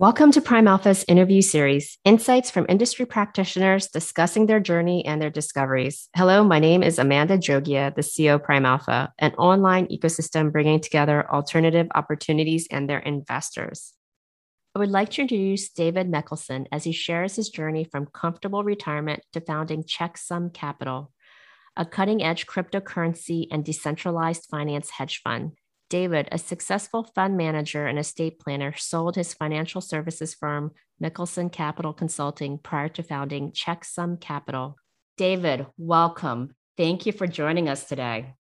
Welcome to PrimeAlpha's interview series, insights from industry practitioners discussing their journey and their discoveries. Hello, my name is Amanda Jogia, the CEO PrimeAlpha, an online ecosystem bringing together alternative opportunities and their investors. I would like to introduce David Mickelson as he shares his journey from comfortable retirement to founding CkSum Capital, a cutting edge cryptocurrency and decentralized finance hedge fund. David, a successful fund manager and estate planner, sold his financial services firm, Mickelson Capital Consulting, prior to founding CkSum Capital. David, welcome. Thank you for joining us today.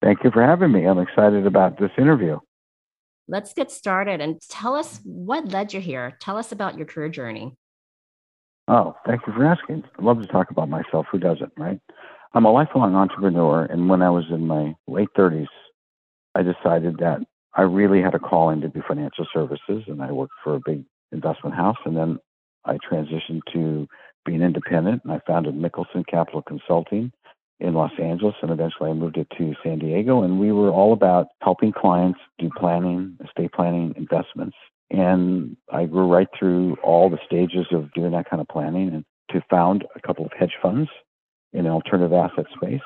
Thank you for having me. I'm excited about this interview. Let's get started and tell us what led you here. Tell us about your career journey. Oh, thank you for asking. I love to talk about myself. Who doesn't, right? I'm a lifelong entrepreneur, and when I was in my late 30s, I decided that I really had a calling to do financial services, and I worked for a big investment house. And then I transitioned to being independent, and I founded Mickelson Capital Consulting in Los Angeles, and eventually I moved it to San Diego. And we were all about helping clients do planning, estate planning, investments. And I grew right through all the stages of doing that kind of planning and to found a couple of hedge funds in the alternative asset space.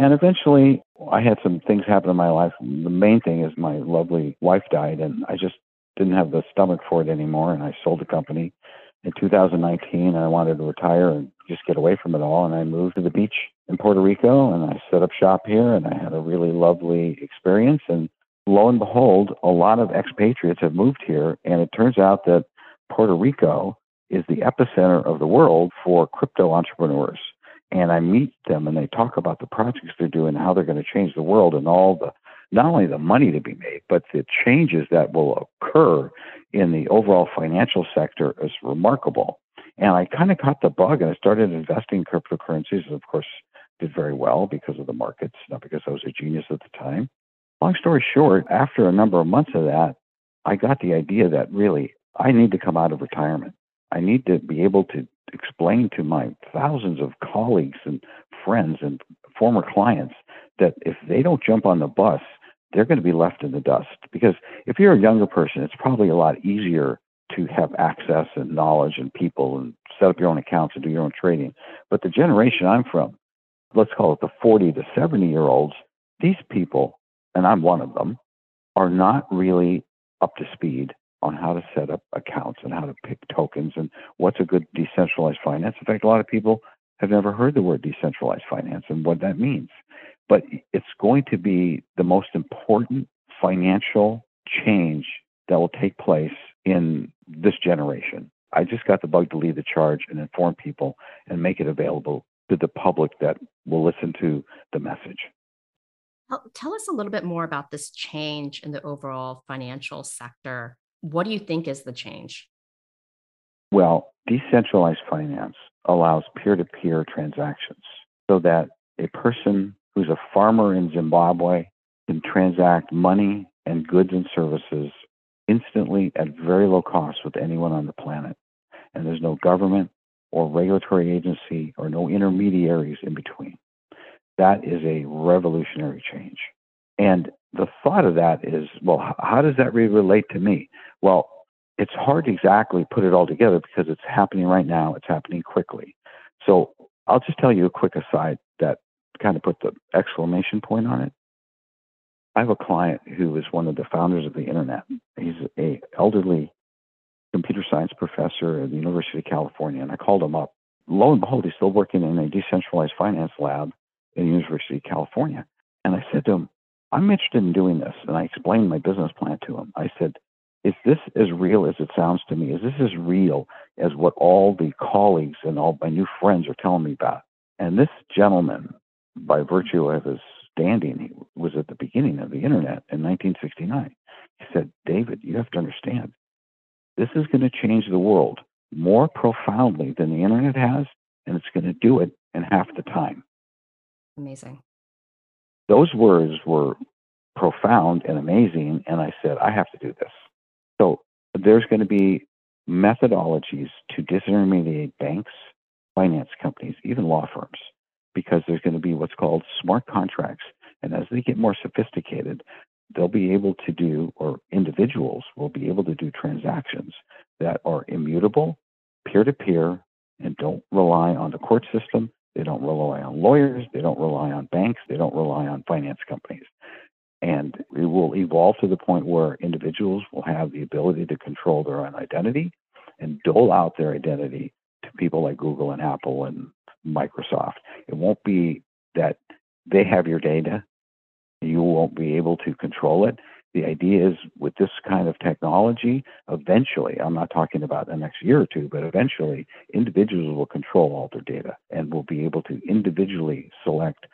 And eventually, I had some things happen in my life. The main thing is my lovely wife died, and I just didn't have the stomach for it anymore. And I sold the company in 2019. And I wanted to retire and just get away from it all. And I moved to the beach in Puerto Rico, and I set up shop here, and I had a really lovely experience. And lo and behold, a lot of expatriates have moved here, and it turns out that Puerto Rico is the epicenter of the world for crypto entrepreneurs and I meet them and they talk about the projects they're doing, how they're going to change the world, and all the not only the money to be made, but the changes that will occur in the overall financial sector is remarkable. And I kind of caught the bug and I started investing in cryptocurrencies. And of course, did very well because of the markets, not because I was a genius at the time. Long story short, after a number of months of that, I got the idea that really I need to come out of retirement. I need to be able to explain to my thousands of colleagues and friends and former clients that if they don't jump on the bus, they're going to be left in the dust. Because if you're a younger person, it's probably a lot easier to have access and knowledge and people and set up your own accounts and do your own trading. But the generation I'm from, let's call it the 40 to 70 year olds, these people, and I'm one of them, are not really up to speed on how to set up accounts and how to pick tokens and what's a good decentralized finance. In fact, a lot of people have never heard the word decentralized finance and what that means. But it's going to be the most important financial change that will take place in this generation. I just got the bug to lead the charge and inform people and make it available to the public that will listen to the message. Tell us a little bit more about this change in the overall financial sector what do you think is the change? Well, decentralized finance allows peer to peer transactions so that a person who's a farmer in Zimbabwe can transact money and goods and services instantly at very low cost with anyone on the planet. And there's no government or regulatory agency or no intermediaries in between. That is a revolutionary change. And the thought of that is, well, how does that really relate to me? Well, it's hard to exactly put it all together because it's happening right now. It's happening quickly. So I'll just tell you a quick aside that kind of put the exclamation point on it. I have a client who is one of the founders of the internet. He's a elderly computer science professor at the University of California, and I called him up. Lo and behold, he's still working in a decentralized finance lab in the University of California. And I said to him, I'm interested in doing this. And I explained my business plan to him. I said, is this as real as it sounds to me? Is this as real as what all the colleagues and all my new friends are telling me about? And this gentleman, by virtue of his standing, he was at the beginning of the internet in 1969. He said, David, you have to understand, this is going to change the world more profoundly than the internet has, and it's going to do it in half the time. Amazing. Those words were profound and amazing, and I said, I have to do this. So there's going to be methodologies to disintermediate banks, finance companies, even law firms, because there's going to be what's called smart contracts. And as they get more sophisticated, they'll be able to do, or individuals will be able to do transactions that are immutable, peer to peer, and don't rely on the court system. They don't rely on lawyers. They don't rely on banks. They don't rely on finance companies. And it will evolve to the point where individuals will have the ability to control their own identity and dole out their identity to people like Google and Apple and Microsoft. It won't be that they have your data, you won't be able to control it. The idea is with this kind of technology, eventually, I'm not talking about the next year or two, but eventually individuals will control all their data and will be able to individually select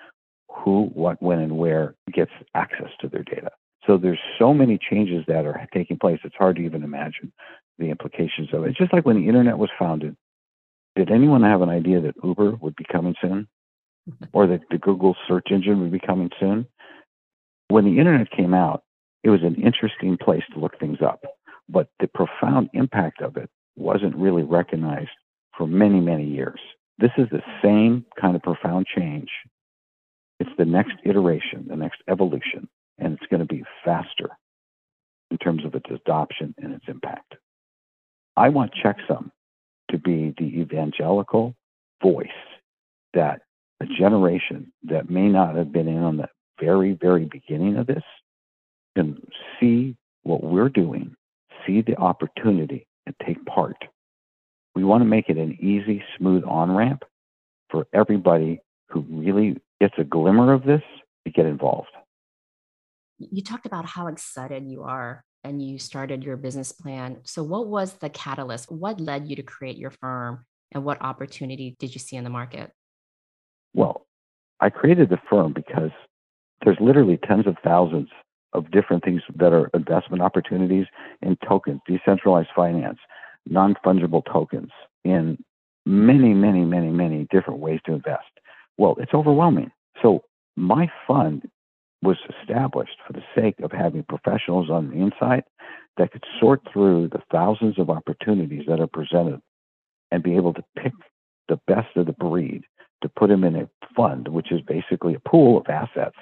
who, what, when, and where gets access to their data. So there's so many changes that are taking place. It's hard to even imagine the implications of it. It's just like when the internet was founded. Did anyone have an idea that Uber would be coming soon, or that the Google search engine would be coming soon? When the internet came out, it was an interesting place to look things up, but the profound impact of it wasn't really recognized for many, many years. This is the same kind of profound change it's the next iteration, the next evolution, and it's going to be faster in terms of its adoption and its impact. I want CkSum to be the evangelical voice that a generation that may not have been in on the very, very beginning of this can see what we're doing, see the opportunity, and take part. We want to make it an easy, smooth on ramp for everybody who really gets a glimmer of this to get involved. You talked about how excited you are and you started your business plan. So, what was the catalyst? What led you to create your firm and what opportunity did you see in the market? Well, I created the firm because there's literally tens of thousands of different things that are investment opportunities in tokens, decentralized finance, non fungible tokens, in many, many, many, many different ways to invest. Well, it's overwhelming. So my fund was established for the sake of having professionals on the inside that could sort through the thousands of opportunities that are presented and be able to pick the best of the breed to put them in a fund, which is basically a pool of assets,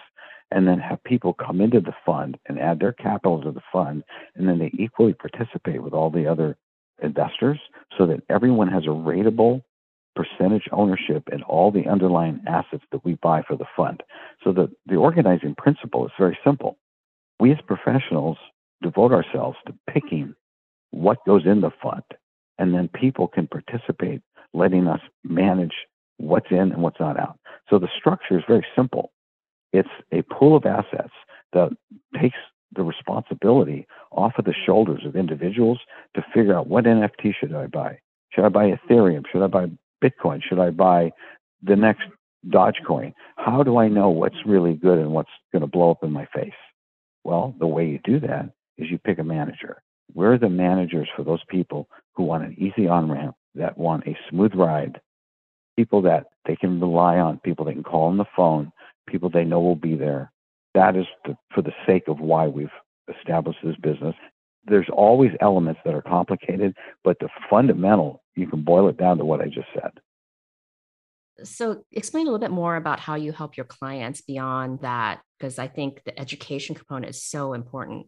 and then have people come into the fund and add their capital to the fund, and then they equally participate with all the other investors so that everyone has a rateable percentage ownership in all the underlying assets that we buy for the fund. So the, the organizing principle is very simple. We as professionals devote ourselves to picking what goes in the fund, and then people can participate, letting us manage what's in and what's not out. So the structure is very simple. Pool of assets that takes the responsibility off of the shoulders of individuals to figure out what NFT should I buy? Should I buy Ethereum? Should I buy Bitcoin? Should I buy the next Dogecoin? How do I know what's really good and what's going to blow up in my face? Well, the way you do that is you pick a manager. We're the managers for those people who want an easy on ramp, that want a smooth ride, people that they can rely on, people they can call on the phone, people they know will be there. That is the, for the sake of why we've established this business. There's always elements that are complicated, but the fundamental you can boil it down to what I just said. So, explain a little bit more about how you help your clients beyond that, because I think the education component is so important.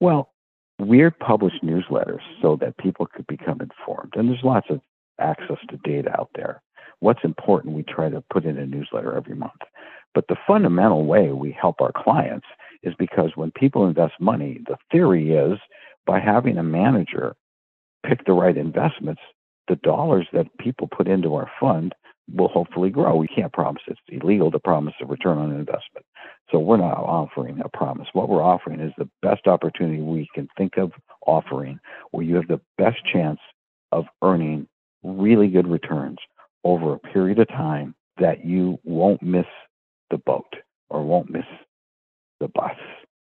Well, we're published newsletters so that people could become informed, and there's lots of access to data out there. What's important, we try to put in a newsletter every month. But the fundamental way we help our clients is because when people invest money, the theory is by having a manager pick the right investments, the dollars that people put into our fund will hopefully grow. We can't promise it's illegal to promise a return on investment. So we're not offering a promise. What we're offering is the best opportunity we can think of offering where you have the best chance of earning really good returns over a period of time that you won't miss the boat or won't miss the bus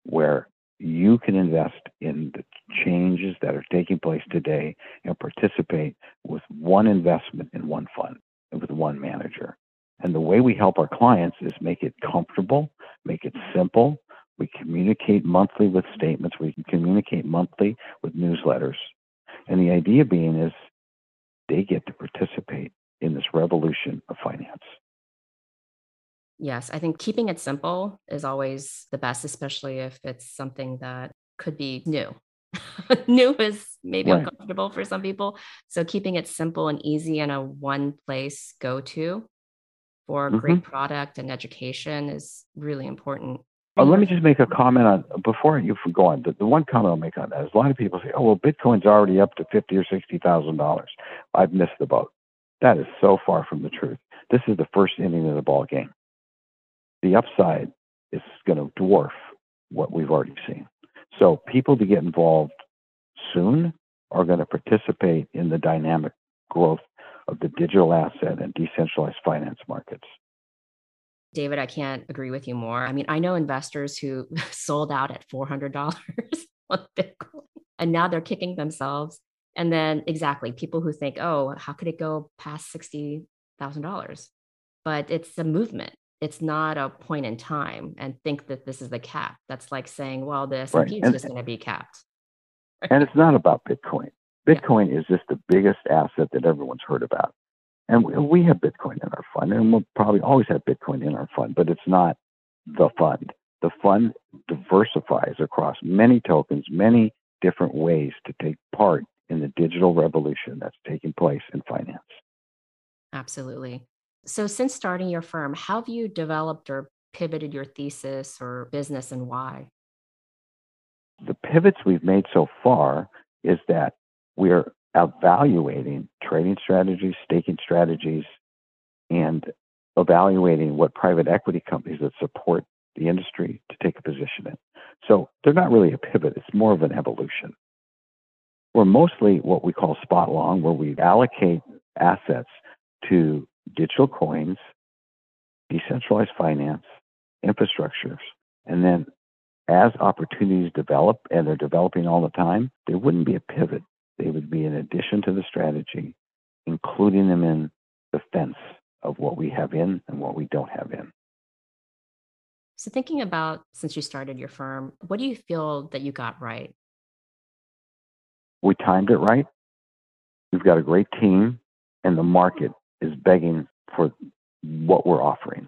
where you can invest in the changes that are taking place today and participate with one investment in one fund and with one manager. And the way we help our clients is make it comfortable, make it simple. We communicate monthly with statements, we can communicate monthly with newsletters. And the idea being is they get to participate in this revolution of finance. Yes, I think keeping it simple is always the best, especially if it's something that could be new. new is maybe right. uncomfortable for some people. So keeping it simple and easy and a one place go to for mm-hmm. great product and education is really important. Oh, let me just make a comment on before you go on. The, the one comment I'll make on that is a lot of people say, "Oh, well, Bitcoin's already up to fifty or sixty thousand dollars." I've missed the boat. That is so far from the truth. This is the first inning of the ball game. The upside is going to dwarf what we've already seen. So people to get involved soon are going to participate in the dynamic growth of the digital asset and decentralized finance markets. David, I can't agree with you more. I mean, I know investors who sold out at $400 on Bitcoin and now they're kicking themselves. And then, exactly, people who think, oh, how could it go past $60,000? But it's a movement. It's not a point in time and think that this is the cap. That's like saying, well, the S&P right. is and, just going to be capped. and it's not about Bitcoin. Bitcoin yeah. is just the biggest asset that everyone's heard about. And we have Bitcoin in our fund, and we'll probably always have Bitcoin in our fund, but it's not the fund. The fund diversifies across many tokens, many different ways to take part in the digital revolution that's taking place in finance. Absolutely. So, since starting your firm, how have you developed or pivoted your thesis or business and why? The pivots we've made so far is that we're evaluating trading strategies, staking strategies, and evaluating what private equity companies that support the industry to take a position in. So they're not really a pivot, it's more of an evolution. We're mostly what we call spot long, where we allocate assets to digital coins, decentralized finance, infrastructures, and then as opportunities develop, and they're developing all the time, there wouldn't be a pivot. They would be an addition to the strategy, including them in the fence of what we have in and what we don't have in. So, thinking about since you started your firm, what do you feel that you got right? We timed it right. We've got a great team, and the market is begging for what we're offering.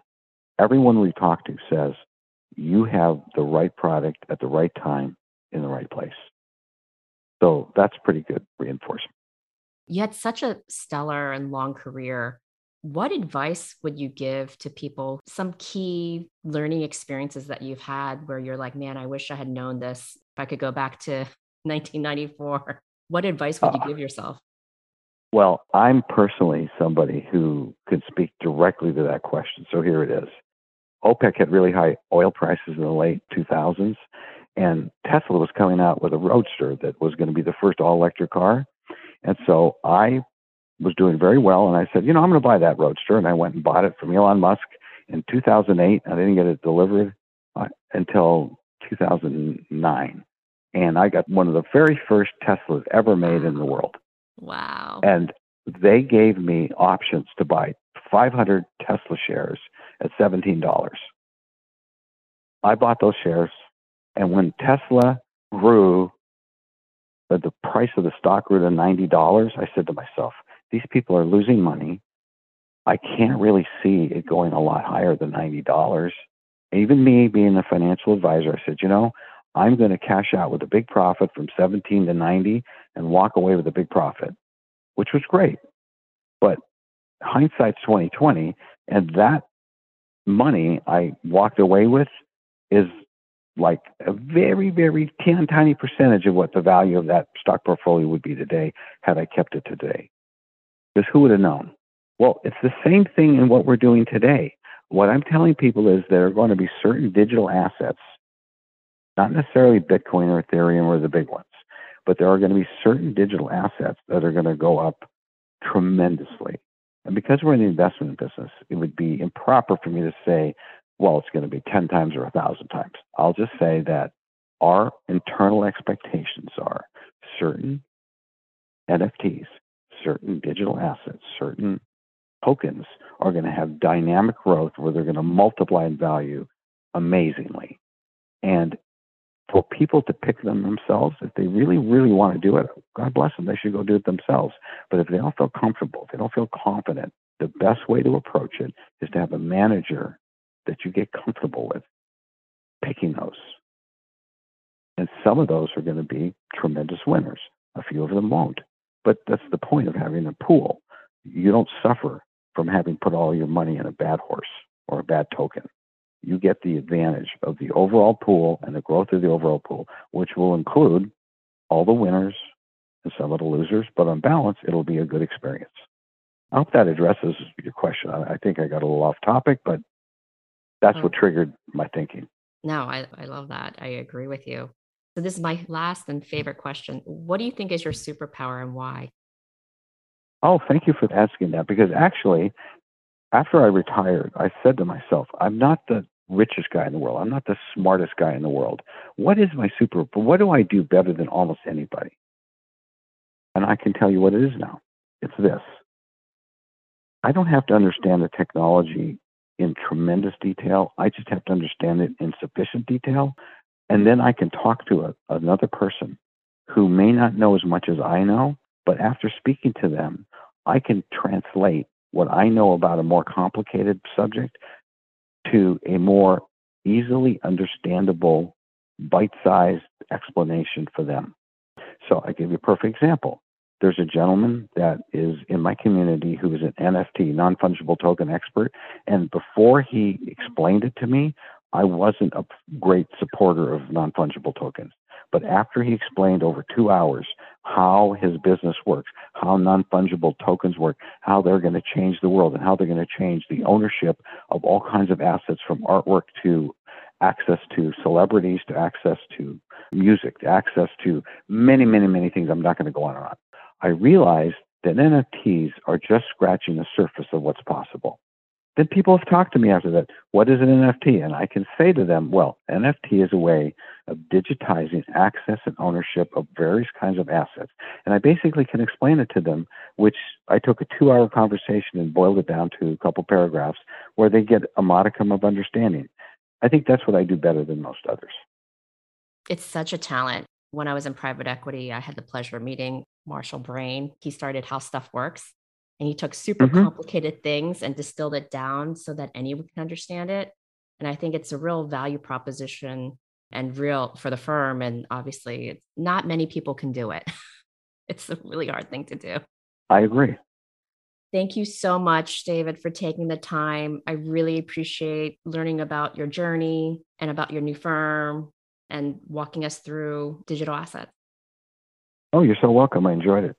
Everyone we talk to says, you have the right product at the right time in the right place. So that's pretty good reinforcement. You had such a stellar and long career. What advice would you give to people? Some key learning experiences that you've had where you're like, man, I wish I had known this. If I could go back to 1994, what advice would you uh, give yourself? Well, I'm personally somebody who could speak directly to that question. So here it is. OPEC had really high oil prices in the late 2000s, and Tesla was coming out with a Roadster that was going to be the first all electric car. And so I was doing very well, and I said, you know, I'm going to buy that Roadster. And I went and bought it from Elon Musk in 2008. I didn't get it delivered uh, until 2009. And I got one of the very first Teslas ever made in the world. Wow. And they gave me options to buy 500 Tesla shares at $17. I bought those shares and when Tesla grew, the, the price of the stock grew to $90, I said to myself, these people are losing money. I can't really see it going a lot higher than $90. Even me being a financial advisor, I said, you know, I'm going to cash out with a big profit from 17 to 90 and walk away with a big profit, which was great. But hindsight's 2020, and that money I walked away with is like a very, very tiny, tiny percentage of what the value of that stock portfolio would be today had I kept it today. Because who would have known? Well, it's the same thing in what we're doing today. What I'm telling people is there are going to be certain digital assets, not necessarily Bitcoin or Ethereum or the big ones, but there are going to be certain digital assets that are going to go up tremendously. And because we're in the investment business, it would be improper for me to say well, it's going to be 10 times or 1,000 times. I'll just say that our internal expectations are certain NFTs, certain digital assets, certain tokens are going to have dynamic growth where they're going to multiply in value amazingly. And for people to pick them themselves, if they really, really want to do it, God bless them, they should go do it themselves. But if they don't feel comfortable, if they don't feel confident, the best way to approach it is to have a manager that you get comfortable with picking those. And some of those are going to be tremendous winners. A few of them won't. But that's the point of having a pool. You don't suffer from having put all your money in a bad horse or a bad token. You get the advantage of the overall pool and the growth of the overall pool, which will include all the winners and some of the losers, but on balance, it'll be a good experience. I hope that addresses your question. I, think I got a little off topic, but that's what oh. triggered my thinking. No, I, I love that. I agree with you. So, this is my last and favorite question. What do you think is your superpower and why? Oh, thank you for asking that because actually, after I retired, I said to myself, I'm not the richest guy in the world. I'm not the smartest guy in the world. What is my super? What do I do better than almost anybody? And I can tell you what it is now. It's this. I don't have to understand the technology in tremendous detail. I just have to understand it in sufficient detail. And then I can talk to a, another person who may not know as much as I know, but after speaking to them, I can translate what I know about a more complicated subject to a more easily understandable, bite sized explanation for them. So I give you a perfect example. There's a gentleman that is in my community who is an NFT, non fungible token expert. And before he explained it to me, I wasn't a great supporter of non fungible tokens. But after he explained over two hours how his business works, how non fungible tokens work, how they're going to change the world, and how they're going to change the ownership of all kinds of assets from artwork to access to celebrities, to access to music, to access to many, many, many things. I'm not going to go on and on. I realized that NFTs are just scratching the surface of what's possible. Then people have talked to me after that, what is an NFT? And I can say to them, well, NFT is a way of digitizing access and ownership of various kinds of assets. And I basically can explain it to them, which I took a two hour conversation and boiled it down to a couple paragraphs where they get a modicum of understanding. I think that's what I do better than most others. It's such a talent. When I was in private equity, I had the pleasure of meeting Marshall Brain. He started How Stuff Works and he took super mm-hmm. complicated things and distilled it down so that anyone can understand it. And I think it's a real value proposition and real for the firm. And obviously, not many people can do it. it's a really hard thing to do. I agree. Thank you so much, David, for taking the time. I really appreciate learning about your journey and about your new firm and walking us through digital assets. Oh, you're so welcome. I enjoyed it.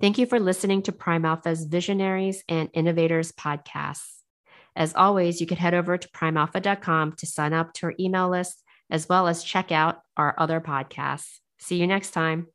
Thank you for listening to PrimeAlpha's Visionaries and Innovators podcasts. As always, you can head over to primealpha.com to sign up to our email list, as well as check out our other podcasts. See you next time.